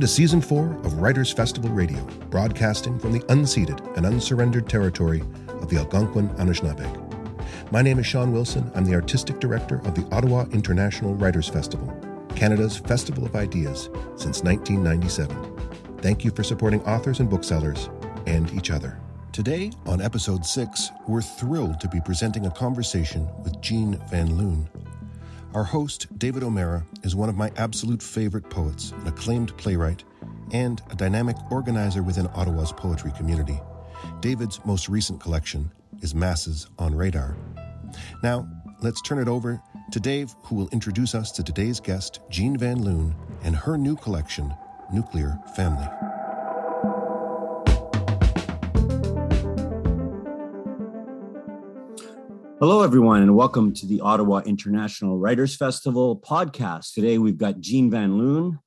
Welcome to Season 4 of Writers Festival Radio, broadcasting from the unceded and unsurrendered territory of the Algonquin Anishinaabeg. My name is Sean Wilson. I'm the Artistic Director of the Ottawa International Writers Festival, Canada's Festival of Ideas since 1997. Thank you for supporting authors and booksellers and each other. Today, on Episode 6, we're thrilled to be presenting a conversation with Jean Van Loon. Our host, David O'Meara, is one of my absolute favorite poets, an acclaimed playwright, and a dynamic organizer within Ottawa's poetry community. David's most recent collection is Masses on Radar. Now, let's turn it over to Dave, who will introduce us to today's guest, Jean Van Loon, and her new collection, Nuclear Family. Hello, everyone, and welcome to the Ottawa International Writers Festival podcast. Today, we've got Jean Van Loon,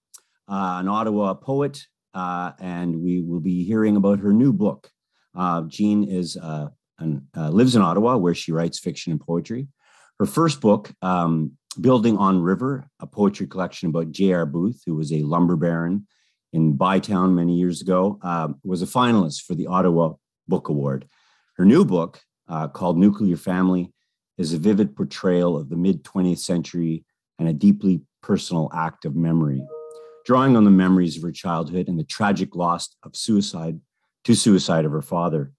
uh, an Ottawa poet, uh, and we will be hearing about her new book. Uh, Jean is uh, an, uh, lives in Ottawa, where she writes fiction and poetry. Her first book, um, Building on River, a poetry collection about J.R. Booth, who was a lumber baron in Bytown many years ago, uh, was a finalist for the Ottawa Book Award. Her new book, uh, called Nuclear Family is a vivid portrayal of the mid 20th century and a deeply personal act of memory. Drawing on the memories of her childhood and the tragic loss of suicide to suicide of her father,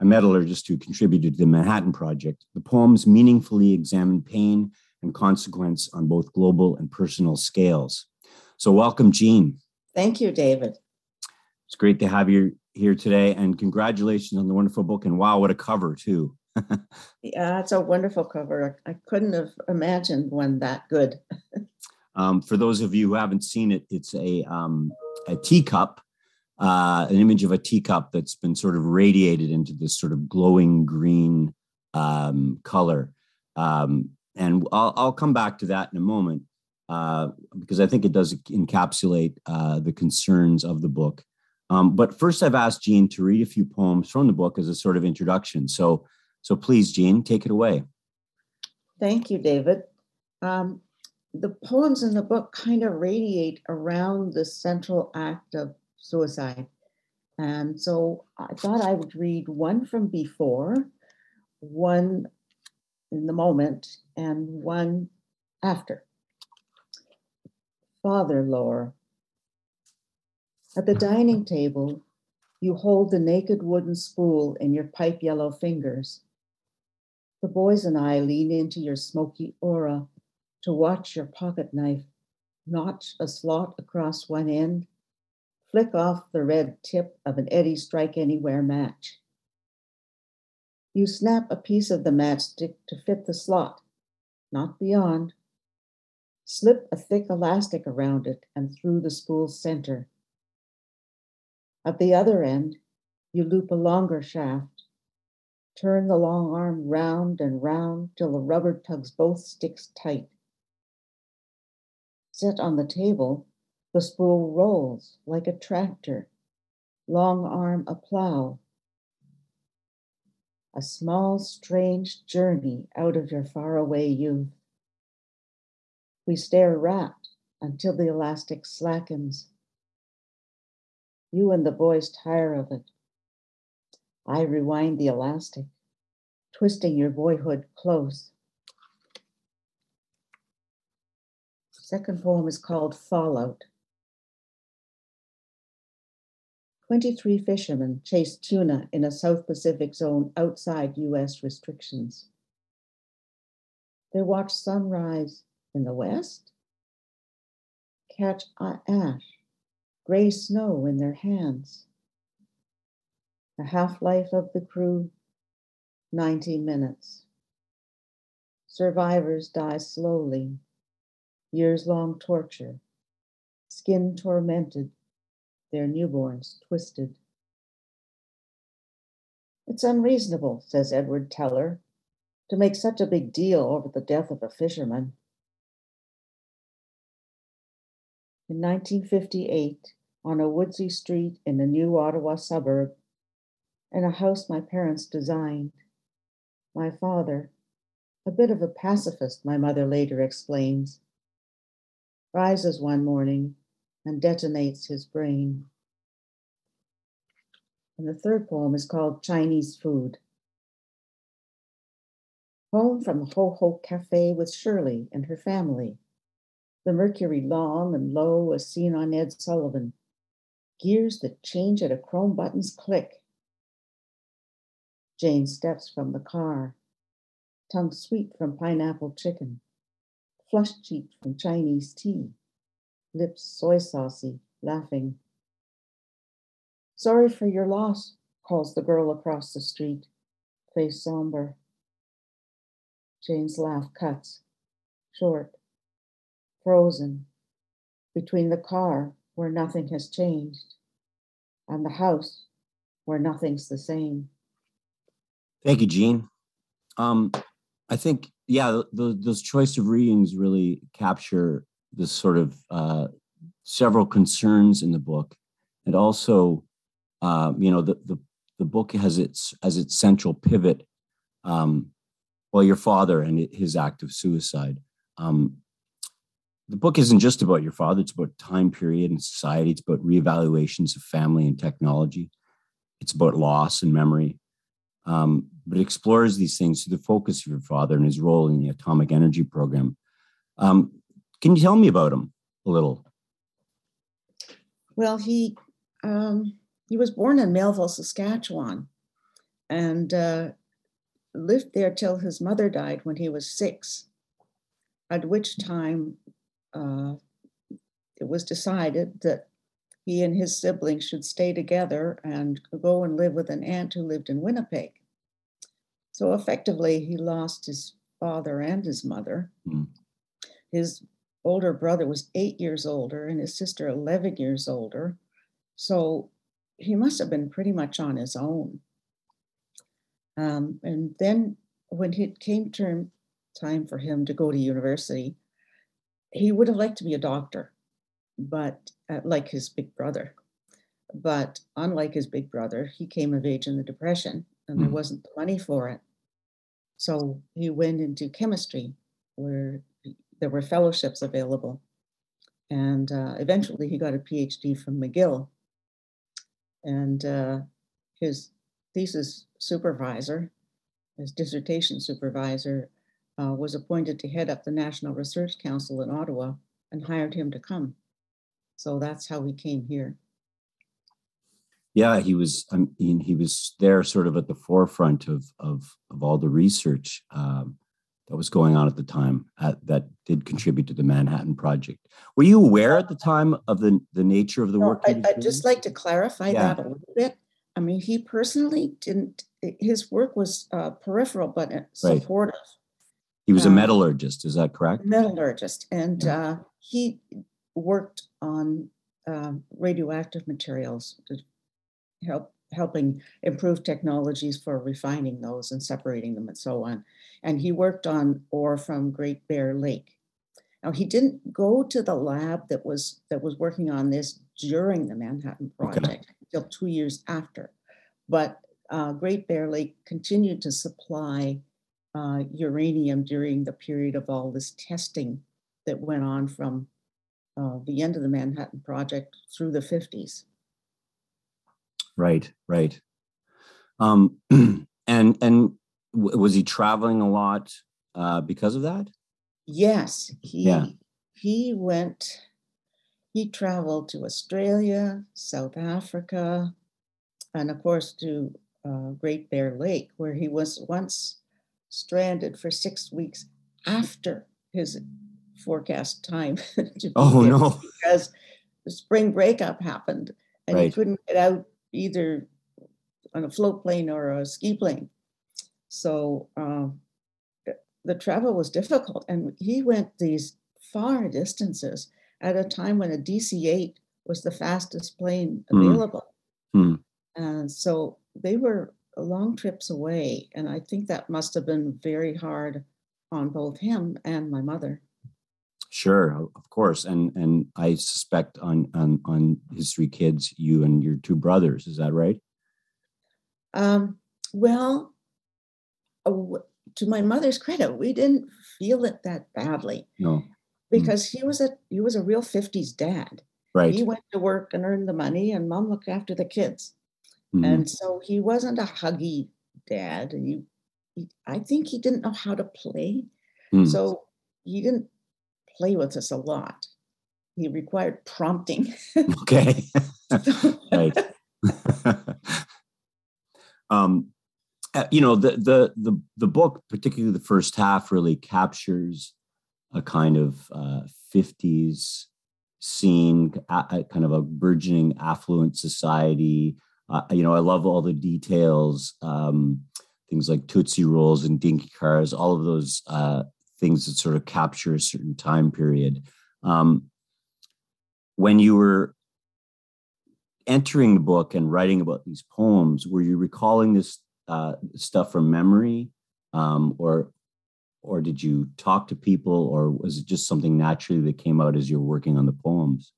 a metallurgist who contributed to the Manhattan Project, the poems meaningfully examine pain and consequence on both global and personal scales. So, welcome, Jean. Thank you, David. It's great to have you here today, and congratulations on the wonderful book. And wow, what a cover, too. yeah, it's a wonderful cover. I couldn't have imagined one that good. um, for those of you who haven't seen it, it's a, um, a teacup, uh, an image of a teacup that's been sort of radiated into this sort of glowing green um, color. Um, and I'll, I'll come back to that in a moment uh, because I think it does encapsulate uh, the concerns of the book. Um, but first, I've asked Jean to read a few poems from the book as a sort of introduction. So, so please, Jean, take it away. Thank you, David. Um, the poems in the book kind of radiate around the central act of suicide. And so I thought I would read one from before, one in the moment, and one after. Father lore. At the dining table, you hold the naked wooden spool in your pipe yellow fingers. The boys and I lean into your smoky aura to watch your pocket knife notch a slot across one end, flick off the red tip of an Eddy Strike Anywhere match. You snap a piece of the matchstick to fit the slot, not beyond. Slip a thick elastic around it and through the spool's center. At the other end, you loop a longer shaft. Turn the long arm round and round till the rubber tugs both sticks tight. Set on the table, the spool rolls like a tractor, long arm a plow. A small, strange journey out of your faraway youth. We stare rapt until the elastic slackens you and the boys tire of it. I rewind the elastic, twisting your boyhood close. Second poem is called Fallout. 23 fishermen chase tuna in a South Pacific zone outside US restrictions. They watch sunrise in the west, catch ash gray snow in their hands. The half life of the crew 90 minutes. Survivors die slowly, years long torture, skin tormented, their newborns twisted. It's unreasonable, says Edward Teller, to make such a big deal over the death of a fisherman. In 1958, on a woodsy street in a new Ottawa suburb, in a house my parents designed. My father, a bit of a pacifist, my mother later explains, rises one morning and detonates his brain. And the third poem is called Chinese Food. Home from the Ho Ho Cafe with Shirley and her family. The mercury long and low as seen on Ed Sullivan. Gears that change at a chrome button's click. Jane steps from the car, tongue sweet from pineapple chicken, flushed cheek from Chinese tea, lips soy saucy, laughing. Sorry for your loss, calls the girl across the street, face somber. Jane's laugh cuts, short, frozen, between the car where nothing has changed and the house where nothing's the same. Thank you, Jean. Um, I think, yeah, the, those choice of readings really capture this sort of uh, several concerns in the book, and also, uh, you know, the, the the book has its as its central pivot. Um, well, your father and his act of suicide. Um, the book isn't just about your father; it's about time period and society. It's about reevaluations of family and technology. It's about loss and memory. Um, but it explores these things through the focus of your father and his role in the atomic energy program. Um, can you tell me about him a little? Well, he um, he was born in Melville, Saskatchewan, and uh, lived there till his mother died when he was six. At which time, uh, it was decided that he and his siblings should stay together and go and live with an aunt who lived in Winnipeg. So effectively, he lost his father and his mother. Mm. His older brother was eight years older and his sister 11 years older. So he must have been pretty much on his own. Um, and then when it came term, time for him to go to university, he would have liked to be a doctor, but uh, like his big brother. But unlike his big brother, he came of age in the Depression and mm. there wasn't the money for it. So he went into chemistry, where there were fellowships available. And uh, eventually he got a PhD from McGill. And uh, his thesis supervisor, his dissertation supervisor, uh, was appointed to head up the National Research Council in Ottawa and hired him to come. So that's how he came here. Yeah, he was. I mean, he was there, sort of at the forefront of of of all the research um, that was going on at the time at, that did contribute to the Manhattan Project. Were you aware at the time of the, the nature of the no, work? I, would just like to clarify yeah. that a little bit. I mean, he personally didn't, his work was uh, peripheral, but uh, supportive. Right. He was a um, metallurgist, is that correct? Metallurgist. And yeah. uh, he worked on um, radioactive materials to help helping improve technologies for refining those and separating them and so on. And he worked on ore from Great Bear Lake. Now he didn't go to the lab that was that was working on this during the Manhattan Project okay. until two years after, but uh, Great Bear Lake continued to supply uh, uranium during the period of all this testing that went on from uh, the end of the Manhattan Project through the 50s. Right, right. Um, and and was he traveling a lot uh, because of that? Yes, he yeah. he went. He traveled to Australia, South Africa, and of course to uh, Great Bear Lake, where he was once stranded for six weeks after his forecast time to be oh no because the spring breakup happened and right. he couldn't get out either on a float plane or a ski plane. So um, the travel was difficult, and he went these far distances at a time when a DC 8 was the fastest plane hmm. available. Mm. And so they were long trips away. And I think that must have been very hard on both him and my mother. Sure, of course, and and I suspect on on on his three kids, you and your two brothers. Is that right? Um, well, uh, to my mother's credit, we didn't feel it that badly. No, because mm. he was a he was a real '50s dad. Right. He went to work and earned the money, and mom looked after the kids. Mhm. And so he wasn't a huggy dad. He, he, I think he didn't know how to play. Mm. So he didn't play with us a lot. He required prompting. okay. right. um, uh, you know the the the the book, particularly the first half, really captures a kind of uh, 50s scene, a, a kind of a burgeoning affluent society. Uh, you know, I love all the details, um, things like Tootsie Rolls and Dinky Cars, all of those uh, things that sort of capture a certain time period. Um, when you were entering the book and writing about these poems, were you recalling this uh, stuff from memory, um, or or did you talk to people, or was it just something naturally that came out as you're working on the poems?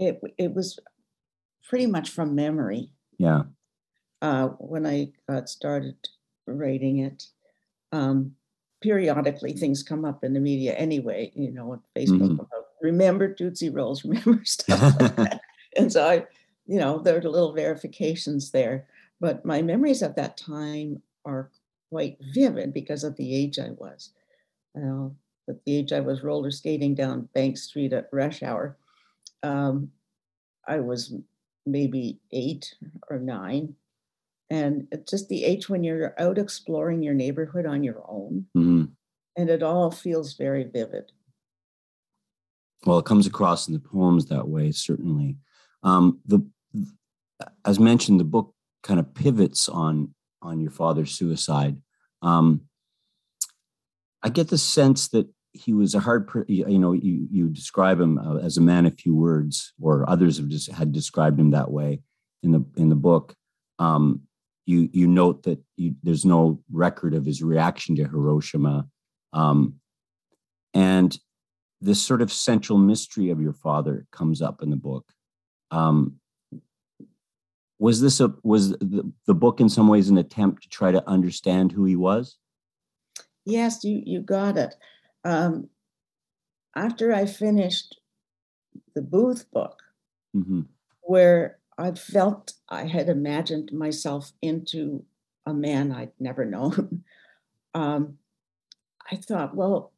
it, it was pretty much from memory. Yeah. uh, when I got started writing it. Um, periodically, things come up in the media anyway, you know, on Facebook Mhm. about remember Tootsie Rolls, remember stuff like that. And so I, you know, there are little verifications there. But my memories of that time are quite vivid because of the age I was. Uh, at the age I was roller skating down Bank Street at rush hour, um, I was maybe eight or nine. And it's just the age when you're out exploring your neighborhood on your own, Mhm. and it all feels very vivid. Well, it comes across in the poems that way, certainly. Um, the as mentioned, the book kind of pivots on on your father's suicide. Um, I get the sense that he was a hard, you know, you you describe him uh, as a man of few words, or others have just had described him that way in the in the book. Um, you you note that you, there's no record of his reaction to Hiroshima, um, and this sort of central mystery of your father comes up in the book. Um, was this a was the, the book in some ways an attempt to try to understand who he was? Yes, you you got it. Um, after I finished the Booth book, hmm where I felt I had imagined myself into a man I'd never known, um, I thought, well,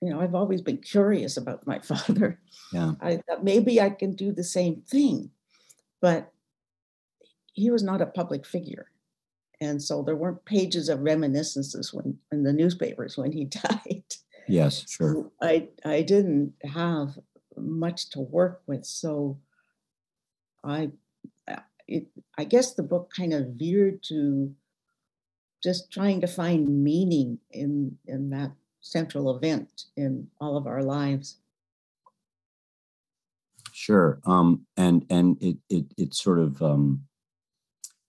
you know, I've always been curious about my father. Yeah. I thought maybe I can do the same thing, but he was not a public figure. And so there weren't pages of reminiscences when in the newspapers when he died. Yes, sure. So I I didn't have much to work with, so I it, I guess the book kind of veered to just trying to find meaning in in that central event in all of our lives. Sure. Um, and and it it it sort of um,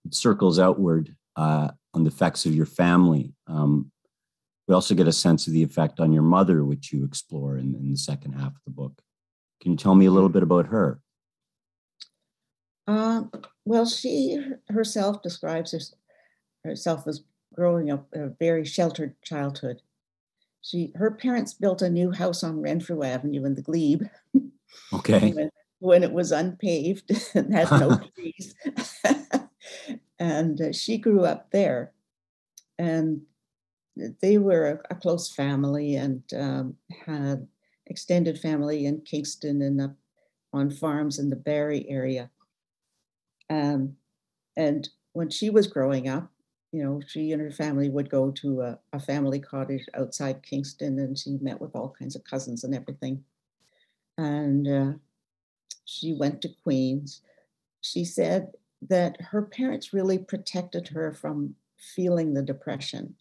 it circles outward uh, on the effects of your family. Um, we also get a sense of the effect on your mother, which you explore in, in the second half of the book. Can you tell me a little bit about her? Uh, well, she herself describes hers- herself as growing up a very sheltered childhood. She her parents built a new house on Renfrew Avenue in the Glebe. Okay. when, when it was unpaved and had no trees. and uh, she grew up there. And they were a, a close family and um, had extended family in Kingston and up on farms in the Barrie area. Um, and when she was growing up, you know, she and her family would go to a, a family cottage outside Kingston and she met with all kinds of cousins and everything. And uh, she went to Queens. She said that her parents really protected her from feeling the depression.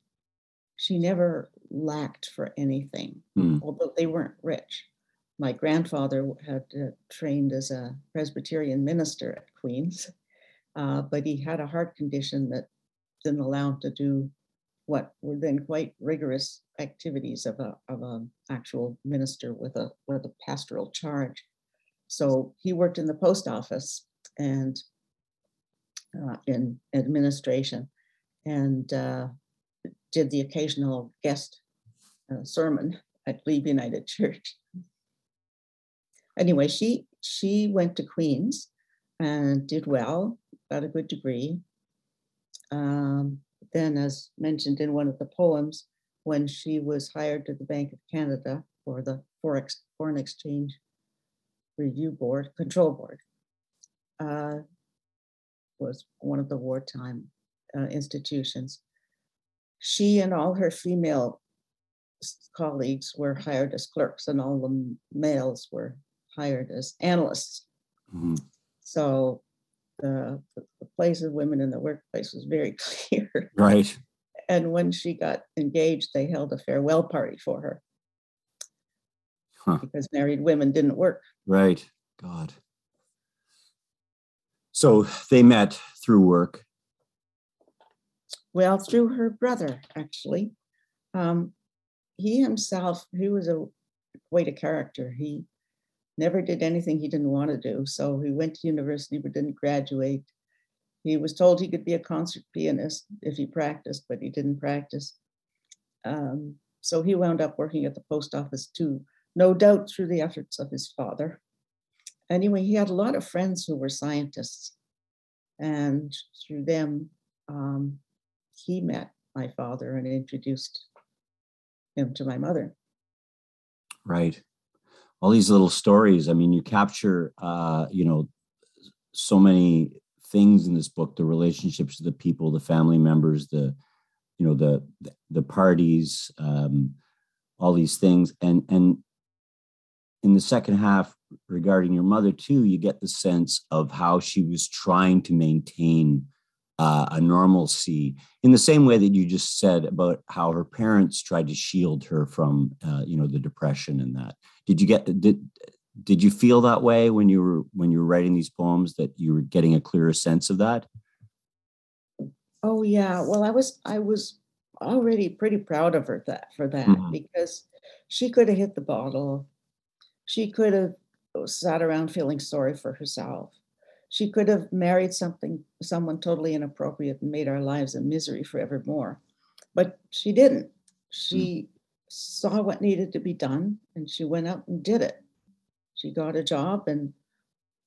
She never lacked for anything, Hmm. although they weren't rich. My grandfather had uh, trained as a Presbyterian minister at Queens, uh, but he had a heart condition that didn't allow him to do what were then quite rigorous activities of a of an actual minister with a with a pastoral charge. So he worked in the post office and uh, in administration, and uh, did the occasional guest uh, sermon at Glebe United Church. Anyway, she she went to Queen's and did well, got a good degree. Um, then, as mentioned in one of the poems, when she was hired to the Bank of Canada for the Forex, Foreign Exchange Review Board, Control Board, uh, was one of the wartime uh, institutions. She and all her female colleagues were hired as clerks, and all the males were hired as analysts. Mm-hmm. So the, the place of women in the workplace was very clear. Right. And when she got engaged, they held a farewell party for her huh. because married women didn't work. Right. God. So they met through work. Well, through her brother, actually. Um, he himself, he was a quite a character. He never did anything he didn't want to do. So he went to university but didn't graduate. He was told he could be a concert pianist if he practiced, but he didn't practice. Um, so he wound up working at the post office too, no doubt through the efforts of his father. Anyway, he had a lot of friends who were scientists, and through them, um, he met my father and introduced him to my mother. Right. All these little stories. I mean, you capture, uh, you know, so many things in this book the relationships to the people the family members the you know the the parties um, all these things and and in the second half regarding your mother too you get the sense of how she was trying to maintain uh, a normalcy in the same way that you just said about how her parents tried to shield her from uh, you know the depression and that. Did you get did did you feel that way when you were when you were writing these poems that you were getting a clearer sense of that? Oh yeah. Well i was i was already pretty proud of her that for that mm-hmm. because she could have hit the bottle. She could have sat around feeling sorry for herself she could have married something someone totally inappropriate and made our lives a misery forevermore but she didn't she mm. saw what needed to be done and she went out and did it she got a job and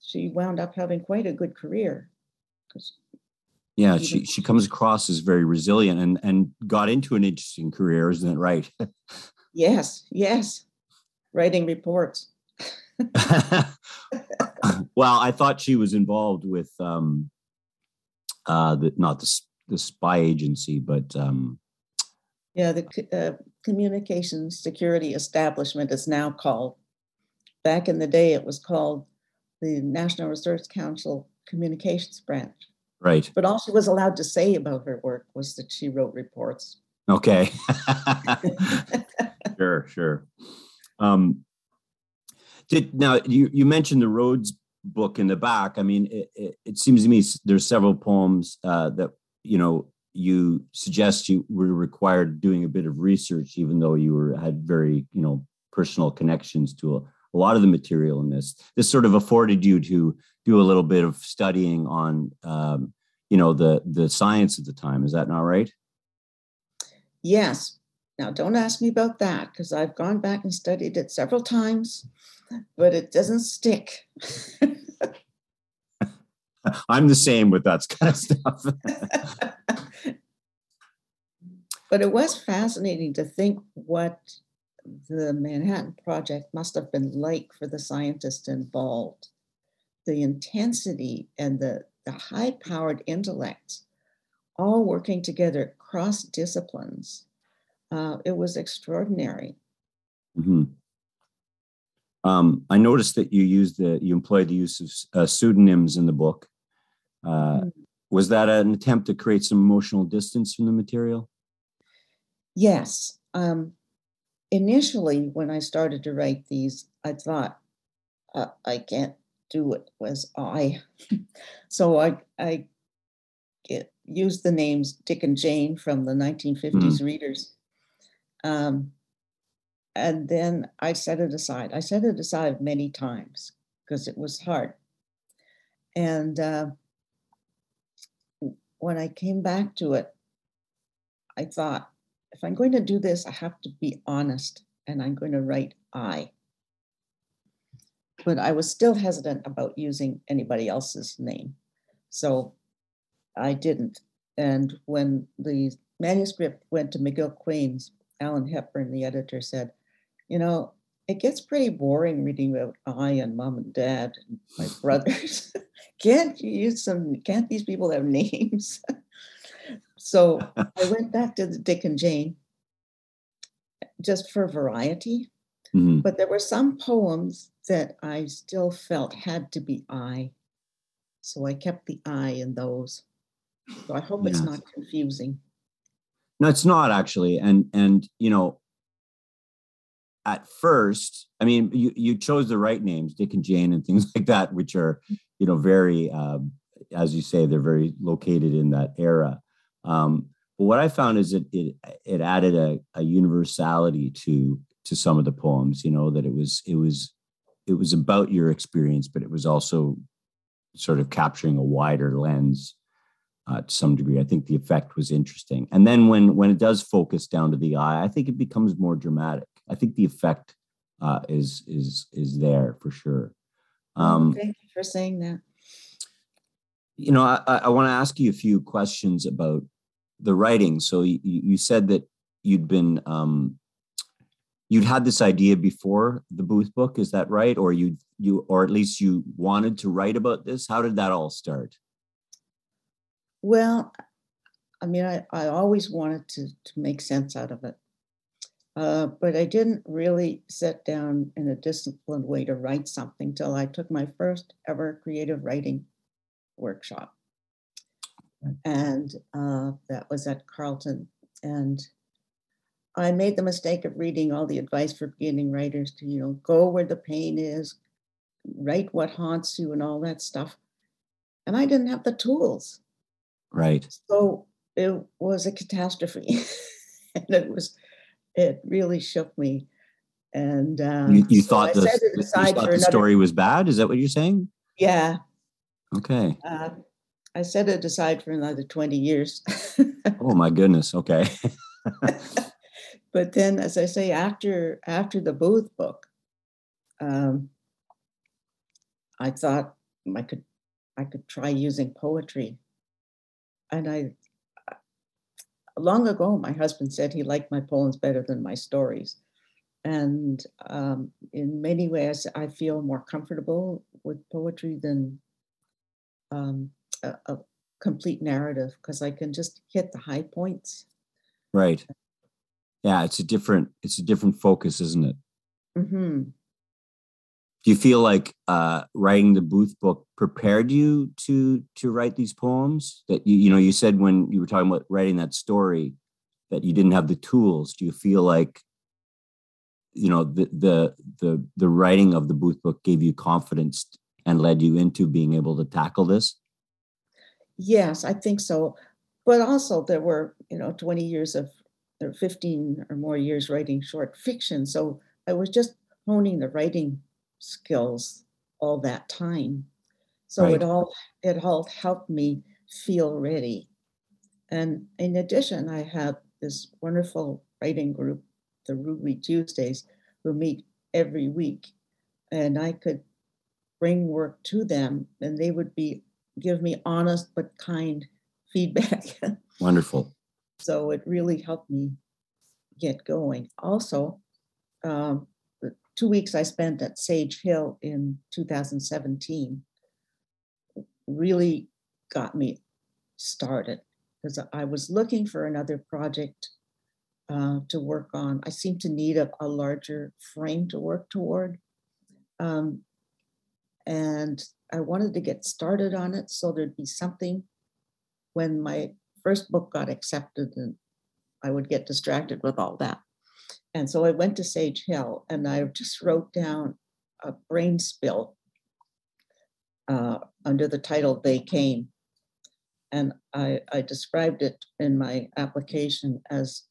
she wound up having quite a good career. Yeah, she she comes across as very resilient and and got into an interesting career, isn't it right? yes, yes. Writing reports. well, I thought she was involved with um uh the not the the spy agency, but um yeah, the uh, communications security establishment is now called Back in the day, it was called the National Research Council Communications Branch. Right. But all she was allowed to say about her work was that she wrote reports. Okay. sure, sure. Um, did now you you mentioned the Rhodes book in the back. I mean, it, it, it seems to me there's several poems uh, that you know you suggest you were required doing a bit of research, even though you were had very you know personal connections to a, a lot of the material in this. This sort of afforded you to do a little bit of studying on, um, you know, the the science at the time. Is that not right? Yes. Now, don't ask me about that because I've gone back and studied it several times, but it doesn't stick. I'm the same with that kind of stuff. but it was fascinating to think what the Manhattan Project must have been like for the scientists involved. The intensity and the, the high powered intellects all working together cross disciplines. Uh, it was extraordinary. Mm-hmm. Um, I noticed that you used the you employed the use of uh, pseudonyms in the book. Uh, mm-hmm. Was that an attempt to create some emotional distance from the material? Yes. Um, initially, when I started to write these, I thought, uh, I can't do it was I. so I, I get, used the names Dick and Jane from the 1950s mm. readers. Um, and then I set it aside. I set it aside many times because it was hard. And uh, when I came back to it, I thought, if I'm going to do this, I have to be honest and I'm going to write I. but I was still hesitant about using anybody else's name. So I didn't. And when the manuscript went to McGill Queens, Allan Hepburn, the editor, said, You know, it gets pretty boring reading about I and mom and dad and my brothers. can't you use some, can't these people have names? so I went back to the Dick and Jane just for variety. Mm-hmm. But there were some poems that I still felt had to be I. So I kept the I in those. So I hope it's not confusing. No, it's not actually. And and you know, at first, I mean, you you chose the right names, Dick and Jane, and things like that, which are, you know, very, um, as you say, they're very located in that era. Um, but what I found is that it it added a, a universality to to some of the poems. You know, that it was it was it was about your experience, but it was also sort of capturing a wider lens uh, to some degree. I think the effect was interesting. And then when when it does focus down to the eye, I think it becomes more dramatic. I think the effect uh, is is is there for sure. Um, Thank you for saying that. You know, I, I want to ask you a few questions about the writing. So you, you said that you'd been um, you'd had this idea before the booth book is that right or you you or at least you wanted to write about this how did that all start well i mean i, I always wanted to, to make sense out of it uh, but i didn't really sit down in a disciplined way to write something till i took my first ever creative writing workshop and uh, that was at carleton and I made the mistake of reading all the advice for beginning writers to, you know, go where the pain is, write what haunts you and all that stuff. And I didn't have the tools. Right. So it was a catastrophe. and it was, it really shook me. And uh, you, you so thought, the, you thought the another, story was bad? Is that what you're saying? Yeah. Okay. Uh, I set it aside for another 20 years. oh my goodness. Okay. but then as i say after after the booth book um, i thought i could i could try using poetry and i long ago my husband said he liked my poems better than my stories. And um, in many ways i feel more comfortable with poetry than um, a, a complete narrative because i can just hit the high points. Right. Yeah it's a different it's a different focus isn't it? Mm-hmm. Do you feel like uh, writing the booth book prepared you to to write these poems? That you you know you said when you were talking about writing that story that you didn't have the tools. Do you feel like you know the the the, the writing of the booth book gave you confidence and led you into being able to tackle this? Yes i think so. But also there were you know 20 years of or 15 or more years writing short fiction. So I was just honing the writing skills all that time. So right. it all it all helped me feel ready. And in addition, I had this wonderful writing group, the Ruby Tuesdays, who meet every week. And I could bring work to them and they would be give me honest but kind feedback. Wonderful. So it really helped me get going. Also, um, two weeks I spent at Sage Hill in 2017 really got me started because I was looking for another project uh, to work on. I seemed to need a, a larger frame to work toward. Um, and I wanted to get started on it so there'd be something when my first book got accepted and I would get distracted with all that. And so I went to Sage Hill and I just wrote down a brain spill uh, under the title They Came. And I, I described it in my application as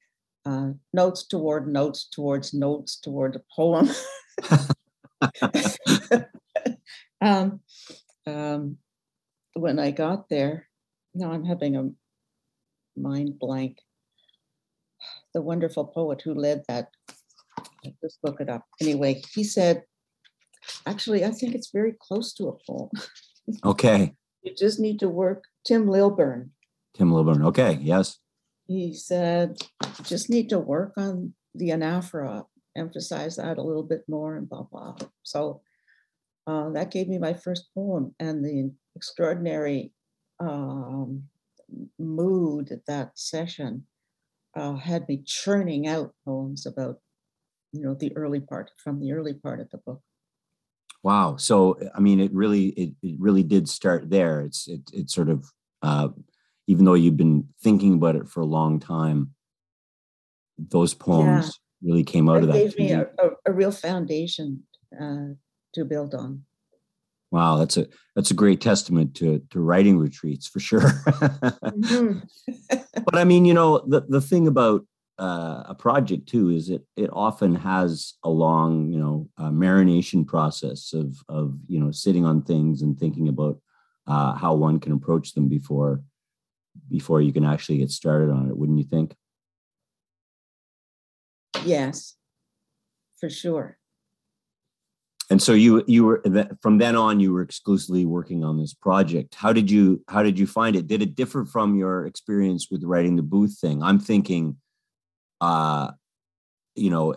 uh, notes toward notes towards notes toward a poem. um, um, when I got there, now I'm having a mind blank. The wonderful poet who led that, just look it up. Anyway, he said, actually, I think it's very close to a poem. Okay. you just need to work. Tim Lilburn, Tim Lilburn. Okay. Yes. he said, "You just need to work on the anaphora, emphasize that a little bit more, and blah, blah. So uh, that gave me my first poem, and the extraordinary um, mood at that session uh, had me churning out poems about, you know, the early part from the early part of the book. Wow. So I mean, it really it, it really did start there. It's it it sort of uh, even though you've been thinking about it for a long time, those poems really came out It of that. gave me a, a, a real foundation uh, to build on. Wow, that's a that's a great testament to to writing retreats for sure. Mhm. but I mean, you know, the the thing about uh, a project too is it it often has a long, you know, uh, marination process of of you know sitting on things and thinking about uh, how one can approach them before before you can actually get started on it. Wouldn't you think? Yes, for sure. And so you you were from then on you were exclusively working on this project. How did you how did you find it? Did it differ from your experience with writing the booth thing? I'm thinking, uh, you know,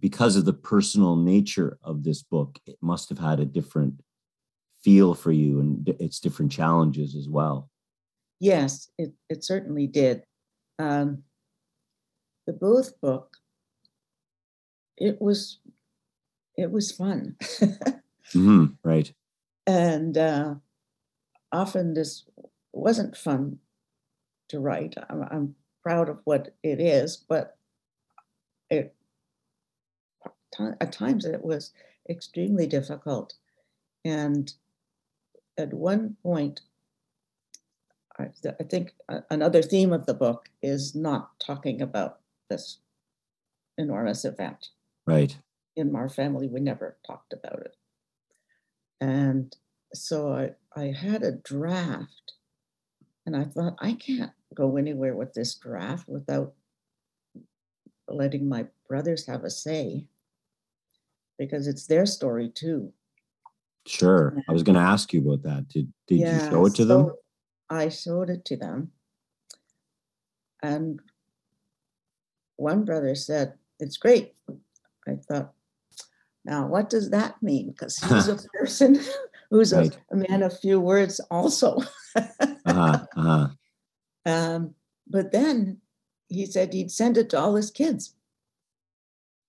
because of the personal nature of this book, it must have had a different feel for you and its different challenges as well. Yes, it, it certainly did. Um, the Booth book, it was it was fun. Mhm, right. and uh, often this wasn't fun to write. I'm, I'm proud of what it is, but it at times it was extremely difficult. And at one point, I, I think another theme of the book is not talking about this enormous event Right. In our family, we never talked about it. And so I, I had a draft, and I thought, I can't go anywhere with this draft without letting my brothers have a say because it's their story too. Sure. I was going to ask you about that. Did did you show it to them? I showed it to them. And one brother said, It's great. I thought, now what does that mean? Because he's a person who's a, Right. a man of few words, also. Uh-huh, uh-huh. um, but then he said he'd send it to all his kids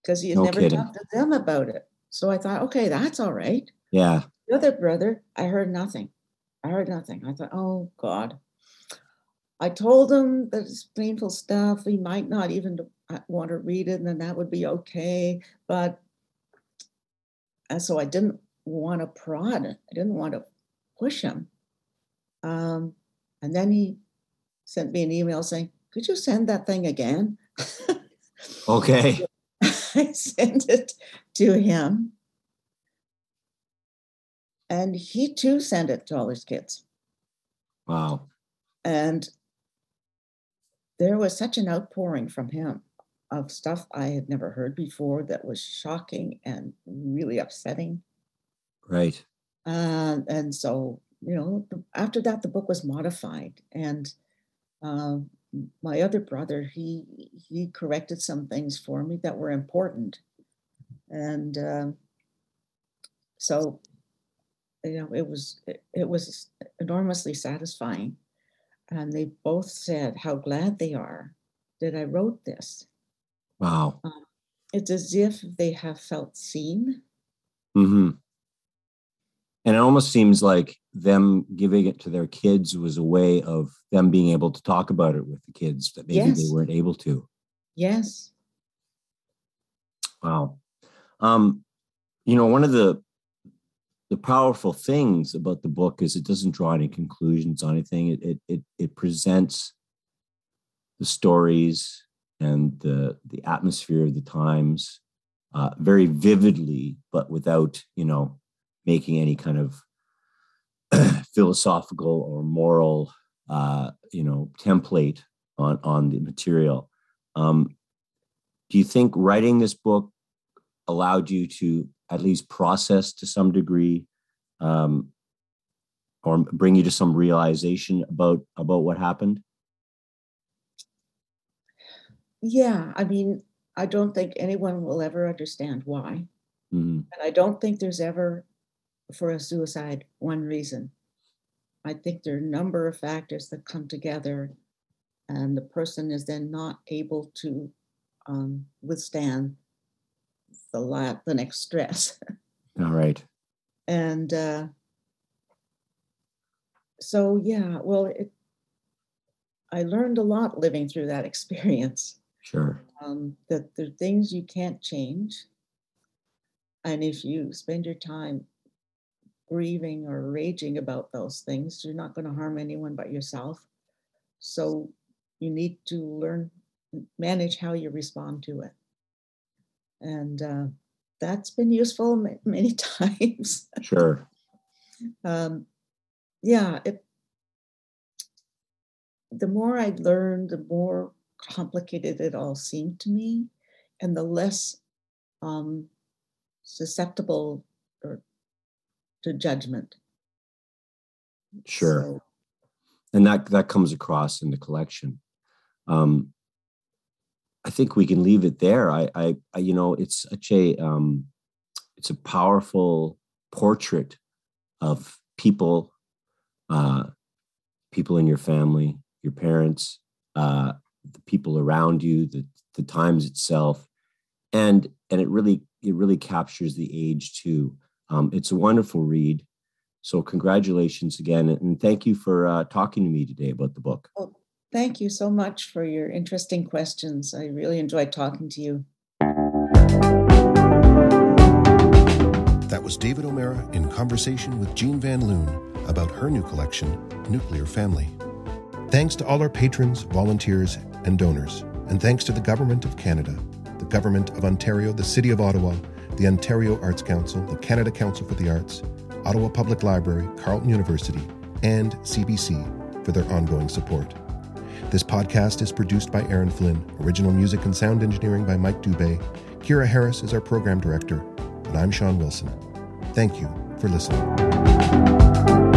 because he had No never kidding. talked to them about it. So I thought, okay, that's all right. Yeah. The other brother, I heard nothing. I heard nothing. I thought, oh God. I told him that it's painful stuff. He might not even uh, want to read it, and then that would be okay. But and so I didn't want to prod. I didn't want to push him. Um, and then he sent me an email saying, "Could you send that thing again?" Okay. I sent it to him. And he too sent it to all his kids. Wow. And there was such an outpouring from him of stuff I had never heard before that was shocking and really upsetting. Right. Uh, and so, you know, after that, the book was modified. And um, my other brother, he he corrected some things for me that were important. And um, so, you know, it was it, it was enormously satisfying. And they both said how glad they are that I wrote this. Wow. It's as if they have felt seen. hmm And it almost seems like them giving it to their kids was a way of them being able to talk about it with the kids that maybe they weren't able to. Yes. Wow. Um, you know, one of the the powerful things about the book is it doesn't draw any conclusions on anything. It it it, it presents the stories and the the atmosphere of the times uh, very vividly, but without you know making any kind of philosophical or moral uh, you know template on on the material. Um, do you think writing this book allowed you to at least process to some degree, um, or bring you to some realization about about what happened? Yeah, I mean, I don't think anyone will ever understand why. Mm-hmm. And I don't think there's ever, for a suicide, one reason. I think there are a number of factors that come together, and the person is then not able to um, withstand the la- the next stress. All right. And uh, so, yeah, well, it, I learned a lot living through that experience. Sure. Um, that there are things you can't change. And if you spend your time grieving or raging about those things, you're not going to harm anyone but yourself. So you need to learn, manage how you respond to it. And uh, that's been useful many times. Sure. um, yeah, it, the more I learned, the more complicated it all seemed to me, and the less um, susceptible or to judgment. Sure. So, and that that comes across in the collection. Um, I think we can leave it there. I, I, I you know, it's such a, um, it's a powerful portrait of people, uh, people in your family, your parents, uh, the people around you, the the times itself, and and it really it really captures the age too. Um, it's a wonderful read. So congratulations again, and thank you for uh, talking to me today about the book. Well, thank you so much for your interesting questions. I really enjoyed talking to you. That was David O'Meara in conversation with Jean Van Loon about her new collection, Nuclear Family. Thanks to all our patrons, volunteers, and donors, and thanks to the Government of Canada, the Government of Ontario, the City of Ottawa, the Ontario Arts Council, the Canada Council for the Arts, Ottawa Public Library, Carleton University, and CBC for their ongoing support. This podcast is produced by Aaron Flynn, original music and sound engineering by Mike Dubé. Kira Harris is our program director, and I'm Sean Wilson. Thank you for listening.